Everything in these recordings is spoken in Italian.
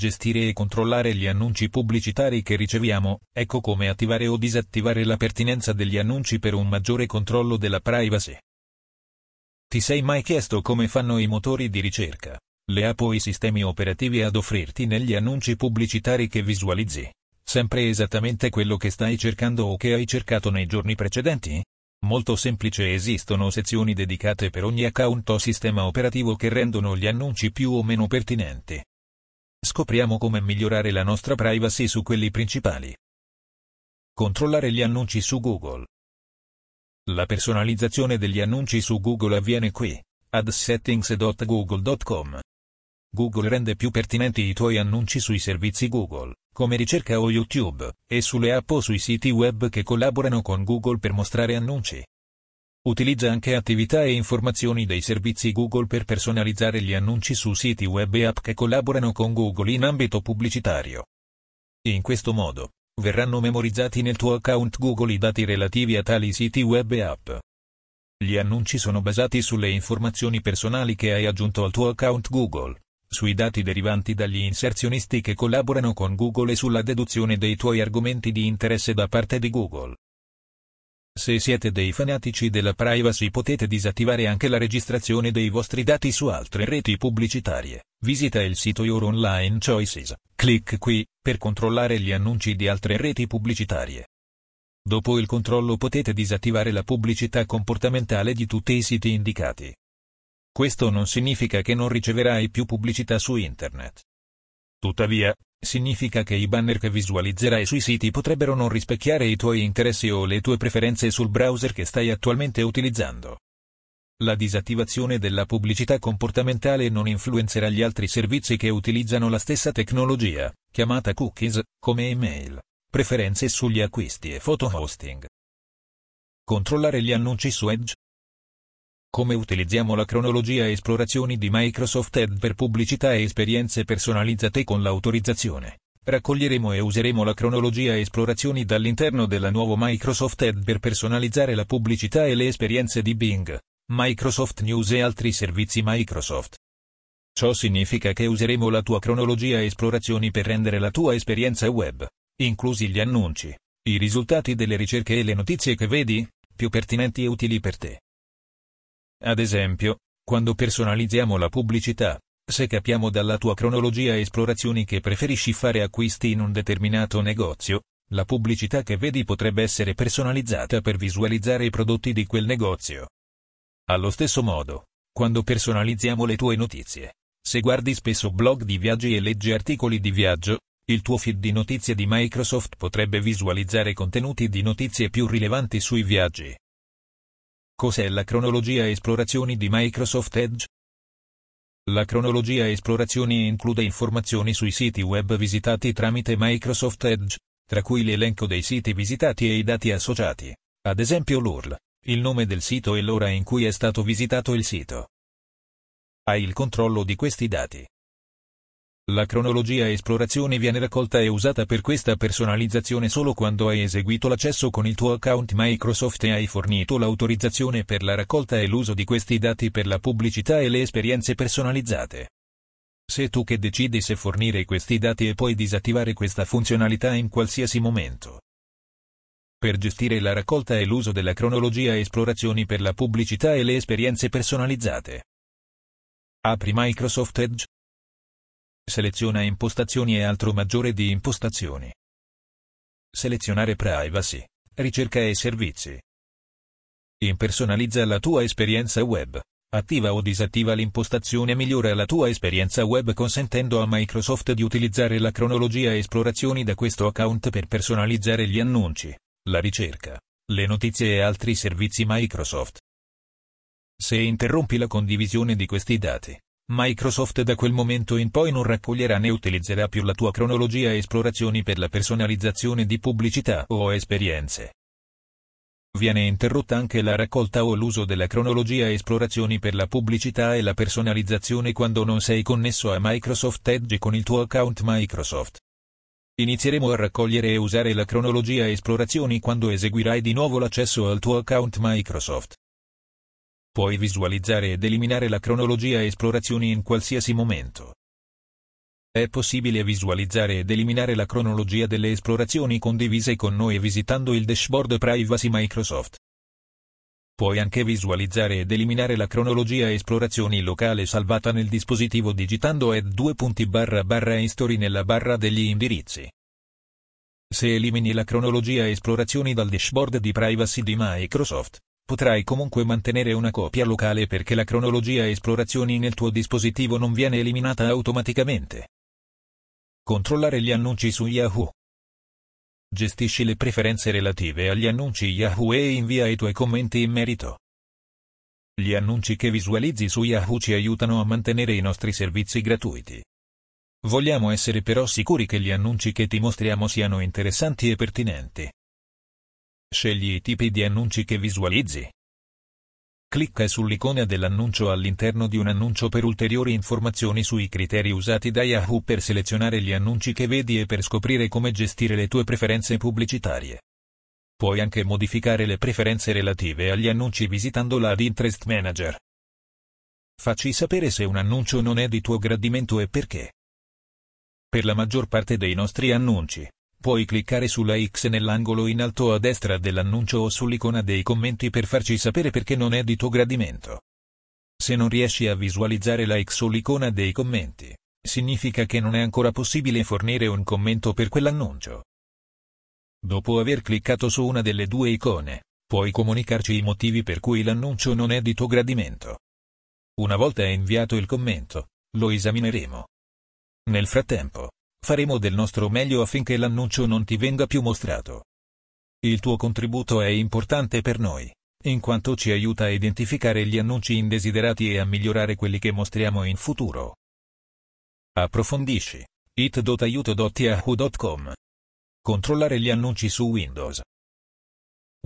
Gestire e controllare gli annunci pubblicitari che riceviamo, ecco come attivare o disattivare la pertinenza degli annunci per un maggiore controllo della privacy. Ti sei mai chiesto come fanno i motori di ricerca, le app o i sistemi operativi ad offrirti negli annunci pubblicitari che visualizzi? Sempre esattamente quello che stai cercando o che hai cercato nei giorni precedenti? Molto semplice esistono sezioni dedicate per ogni account o sistema operativo che rendono gli annunci più o meno pertinenti. Scopriamo come migliorare la nostra privacy su quelli principali. Controllare gli annunci su Google. La personalizzazione degli annunci su Google avviene qui, ad settings.google.com. Google rende più pertinenti i tuoi annunci sui servizi Google, come ricerca o YouTube, e sulle app o sui siti web che collaborano con Google per mostrare annunci. Utilizza anche attività e informazioni dei servizi Google per personalizzare gli annunci su siti web e app che collaborano con Google in ambito pubblicitario. In questo modo, verranno memorizzati nel tuo account Google i dati relativi a tali siti web e app. Gli annunci sono basati sulle informazioni personali che hai aggiunto al tuo account Google, sui dati derivanti dagli inserzionisti che collaborano con Google e sulla deduzione dei tuoi argomenti di interesse da parte di Google. Se siete dei fanatici della privacy potete disattivare anche la registrazione dei vostri dati su altre reti pubblicitarie. Visita il sito Your Online Choices. Clic qui, per controllare gli annunci di altre reti pubblicitarie. Dopo il controllo potete disattivare la pubblicità comportamentale di tutti i siti indicati. Questo non significa che non riceverai più pubblicità su Internet. Tuttavia, significa che i banner che visualizzerai sui siti potrebbero non rispecchiare i tuoi interessi o le tue preferenze sul browser che stai attualmente utilizzando. La disattivazione della pubblicità comportamentale non influenzerà gli altri servizi che utilizzano la stessa tecnologia, chiamata cookies, come email, preferenze sugli acquisti e photo hosting. Controllare gli annunci su Edge come utilizziamo la cronologia e esplorazioni di Microsoft Edge per pubblicità e esperienze personalizzate con l'autorizzazione. Raccoglieremo e useremo la cronologia e esplorazioni dall'interno della nuovo Microsoft Edge per personalizzare la pubblicità e le esperienze di Bing, Microsoft News e altri servizi Microsoft. Ciò significa che useremo la tua cronologia e esplorazioni per rendere la tua esperienza web, inclusi gli annunci, i risultati delle ricerche e le notizie che vedi, più pertinenti e utili per te. Ad esempio, quando personalizziamo la pubblicità, se capiamo dalla tua cronologia esplorazioni che preferisci fare acquisti in un determinato negozio, la pubblicità che vedi potrebbe essere personalizzata per visualizzare i prodotti di quel negozio. Allo stesso modo, quando personalizziamo le tue notizie, se guardi spesso blog di viaggi e leggi articoli di viaggio, il tuo feed di notizie di Microsoft potrebbe visualizzare contenuti di notizie più rilevanti sui viaggi. Cos'è la cronologia esplorazioni di Microsoft Edge? La cronologia esplorazioni include informazioni sui siti web visitati tramite Microsoft Edge, tra cui l'elenco dei siti visitati e i dati associati, ad esempio l'URL, il nome del sito e l'ora in cui è stato visitato il sito. Hai il controllo di questi dati. La cronologia esplorazioni viene raccolta e usata per questa personalizzazione solo quando hai eseguito l'accesso con il tuo account Microsoft e hai fornito l'autorizzazione per la raccolta e l'uso di questi dati per la pubblicità e le esperienze personalizzate. Sei tu che decidi se fornire questi dati e puoi disattivare questa funzionalità in qualsiasi momento. Per gestire la raccolta e l'uso della cronologia esplorazioni per la pubblicità e le esperienze personalizzate. Apri Microsoft Edge Seleziona impostazioni e altro maggiore di impostazioni. Selezionare privacy, ricerca e servizi. Impersonalizza la tua esperienza web. Attiva o disattiva l'impostazione migliora la tua esperienza web consentendo a Microsoft di utilizzare la cronologia esplorazioni da questo account per personalizzare gli annunci, la ricerca, le notizie e altri servizi Microsoft. Se interrompi la condivisione di questi dati, Microsoft da quel momento in poi non raccoglierà né utilizzerà più la tua cronologia esplorazioni per la personalizzazione di pubblicità o esperienze. Viene interrotta anche la raccolta o l'uso della cronologia esplorazioni per la pubblicità e la personalizzazione quando non sei connesso a Microsoft Edge con il tuo account Microsoft. Inizieremo a raccogliere e usare la cronologia esplorazioni quando eseguirai di nuovo l'accesso al tuo account Microsoft. Puoi visualizzare ed eliminare la cronologia esplorazioni in qualsiasi momento. È possibile visualizzare ed eliminare la cronologia delle esplorazioni condivise con noi visitando il dashboard Privacy Microsoft. Puoi anche visualizzare ed eliminare la cronologia esplorazioni locale salvata nel dispositivo digitando add 2 barra barra history nella barra degli indirizzi. Se elimini la cronologia esplorazioni dal dashboard di privacy di Microsoft, potrai comunque mantenere una copia locale perché la cronologia esplorazioni nel tuo dispositivo non viene eliminata automaticamente. Controllare gli annunci su Yahoo. Gestisci le preferenze relative agli annunci Yahoo e invia i tuoi commenti in merito. Gli annunci che visualizzi su Yahoo ci aiutano a mantenere i nostri servizi gratuiti. Vogliamo essere però sicuri che gli annunci che ti mostriamo siano interessanti e pertinenti. Scegli i tipi di annunci che visualizzi. Clicca sull'icona dell'annuncio all'interno di un annuncio per ulteriori informazioni sui criteri usati da Yahoo per selezionare gli annunci che vedi e per scoprire come gestire le tue preferenze pubblicitarie. Puoi anche modificare le preferenze relative agli annunci visitando la Interest Manager. Facci sapere se un annuncio non è di tuo gradimento e perché. Per la maggior parte dei nostri annunci, Puoi cliccare sulla X nell'angolo in alto a destra dell'annuncio o sull'icona dei commenti per farci sapere perché non è di tuo gradimento. Se non riesci a visualizzare la X o l'icona dei commenti, significa che non è ancora possibile fornire un commento per quell'annuncio. Dopo aver cliccato su una delle due icone, puoi comunicarci i motivi per cui l'annuncio non è di tuo gradimento. Una volta inviato il commento, lo esamineremo. Nel frattempo, Faremo del nostro meglio affinché l'annuncio non ti venga più mostrato. Il tuo contributo è importante per noi, in quanto ci aiuta a identificare gli annunci indesiderati e a migliorare quelli che mostriamo in futuro. Approfondisci. it.aiuto.yahoo.com Controllare gli annunci su Windows.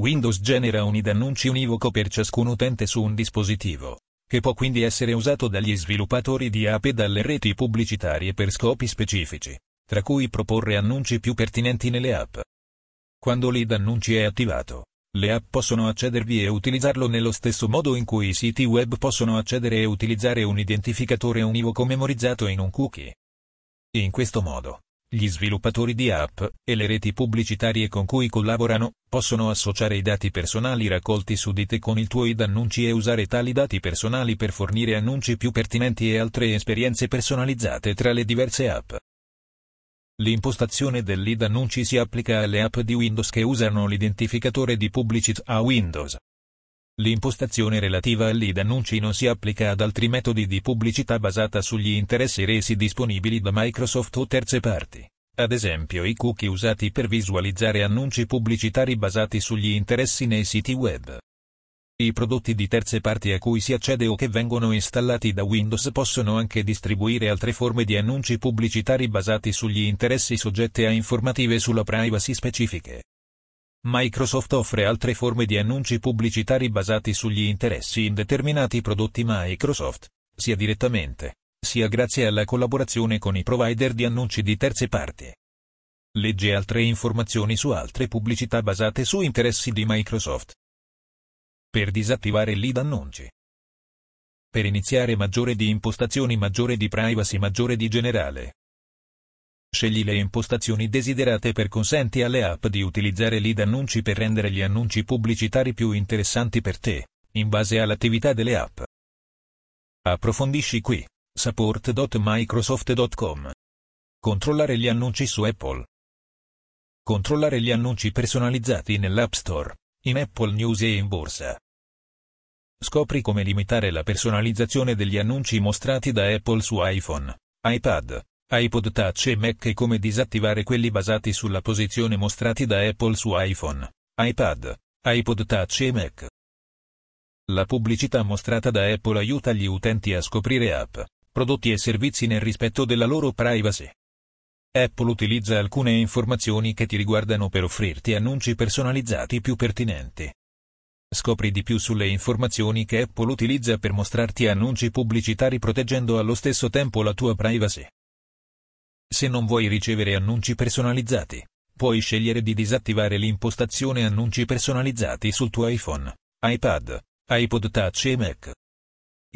Windows genera un id annunci univoco per ciascun utente su un dispositivo, che può quindi essere usato dagli sviluppatori di app e dalle reti pubblicitarie per scopi specifici tra cui proporre annunci più pertinenti nelle app. Quando l'id annunci è attivato, le app possono accedervi e utilizzarlo nello stesso modo in cui i siti web possono accedere e utilizzare un identificatore univoco memorizzato in un cookie. In questo modo, gli sviluppatori di app, e le reti pubblicitarie con cui collaborano, possono associare i dati personali raccolti su di te con il tuo id annunci e usare tali dati personali per fornire annunci più pertinenti e altre esperienze personalizzate tra le diverse app. L'impostazione del annunci si applica alle app di Windows che usano l'identificatore di pubblicità Windows. L'impostazione relativa al lead annunci non si applica ad altri metodi di pubblicità basata sugli interessi resi disponibili da Microsoft o terze parti. Ad esempio i cookie usati per visualizzare annunci pubblicitari basati sugli interessi nei siti web. I prodotti di terze parti a cui si accede o che vengono installati da Windows possono anche distribuire altre forme di annunci pubblicitari basati sugli interessi soggette a informative sulla privacy specifiche. Microsoft offre altre forme di annunci pubblicitari basati sugli interessi in determinati prodotti Microsoft, sia direttamente, sia grazie alla collaborazione con i provider di annunci di terze parti. Legge altre informazioni su altre pubblicità basate su interessi di Microsoft. Per disattivare lead annunci. Per iniziare maggiore di impostazioni maggiore di privacy maggiore di generale. Scegli le impostazioni desiderate per consenti alle app di utilizzare lead annunci per rendere gli annunci pubblicitari più interessanti per te, in base all'attività delle app. Approfondisci qui. support.microsoft.com Controllare gli annunci su Apple. Controllare gli annunci personalizzati nell'App Store, in Apple News e in borsa. Scopri come limitare la personalizzazione degli annunci mostrati da Apple su iPhone, iPad, iPod Touch e Mac e come disattivare quelli basati sulla posizione mostrati da Apple su iPhone, iPad, iPod Touch e Mac. La pubblicità mostrata da Apple aiuta gli utenti a scoprire app, prodotti e servizi nel rispetto della loro privacy. Apple utilizza alcune informazioni che ti riguardano per offrirti annunci personalizzati più pertinenti. Scopri di più sulle informazioni che Apple utilizza per mostrarti annunci pubblicitari proteggendo allo stesso tempo la tua privacy. Se non vuoi ricevere annunci personalizzati, puoi scegliere di disattivare l'impostazione annunci personalizzati sul tuo iPhone, iPad, iPod Touch e Mac.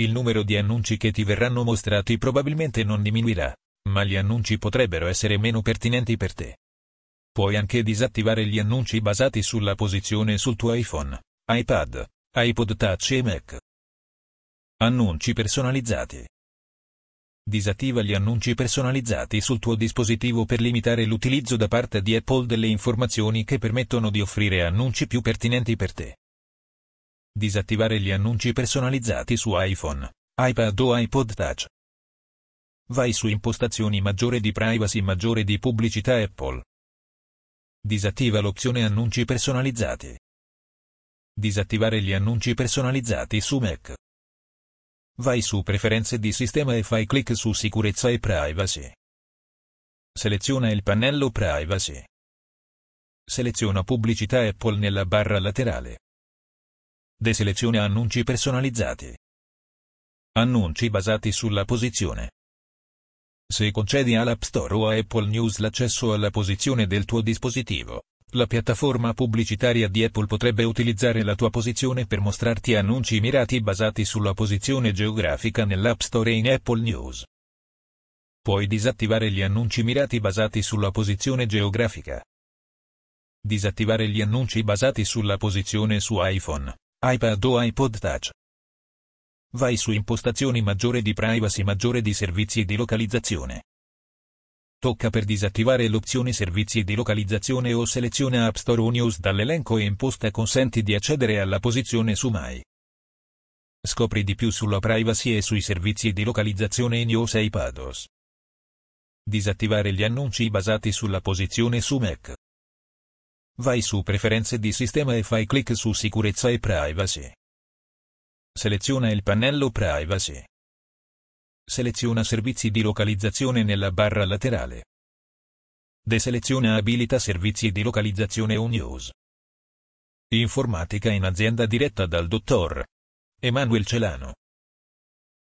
Il numero di annunci che ti verranno mostrati probabilmente non diminuirà, ma gli annunci potrebbero essere meno pertinenti per te. Puoi anche disattivare gli annunci basati sulla posizione sul tuo iPhone, iPad, iPod Touch e Mac. Annunci personalizzati. Disattiva gli annunci personalizzati sul tuo dispositivo per limitare l'utilizzo da parte di Apple delle informazioni che permettono di offrire annunci più pertinenti per te. Disattivare gli annunci personalizzati su iPhone, iPad o iPod Touch. Vai su impostazioni maggiore di privacy maggiore di pubblicità Apple. Disattiva l'opzione annunci personalizzati. Disattivare gli annunci personalizzati su Mac. Vai su preferenze di sistema e fai clic su sicurezza e privacy. Seleziona il pannello privacy. Seleziona pubblicità Apple nella barra laterale. Deseleziona annunci personalizzati. Annunci basati sulla posizione. Se concedi all'App Store o a Apple News l'accesso alla posizione del tuo dispositivo, la piattaforma pubblicitaria di Apple potrebbe utilizzare la tua posizione per mostrarti annunci mirati basati sulla posizione geografica nell'App Store e in Apple News. Puoi disattivare gli annunci mirati basati sulla posizione geografica. Disattivare gli annunci basati sulla posizione su iPhone, iPad o iPod Touch. Vai su impostazioni maggiore di privacy maggiore di servizi di localizzazione. Tocca per disattivare l'opzione servizi di localizzazione o seleziona App Store o News dall'elenco e imposta consenti di accedere alla posizione su Mai. Scopri di più sulla privacy e sui servizi di localizzazione in iOS e iPadOS. Disattivare gli annunci basati sulla posizione su Mac. Vai su Preferenze di sistema e fai clic su Sicurezza e Privacy. Seleziona il pannello Privacy. Seleziona Servizi di localizzazione nella barra laterale. Deseleziona Abilita servizi di localizzazione o news. Informatica in azienda diretta dal dottor Emanuel Celano.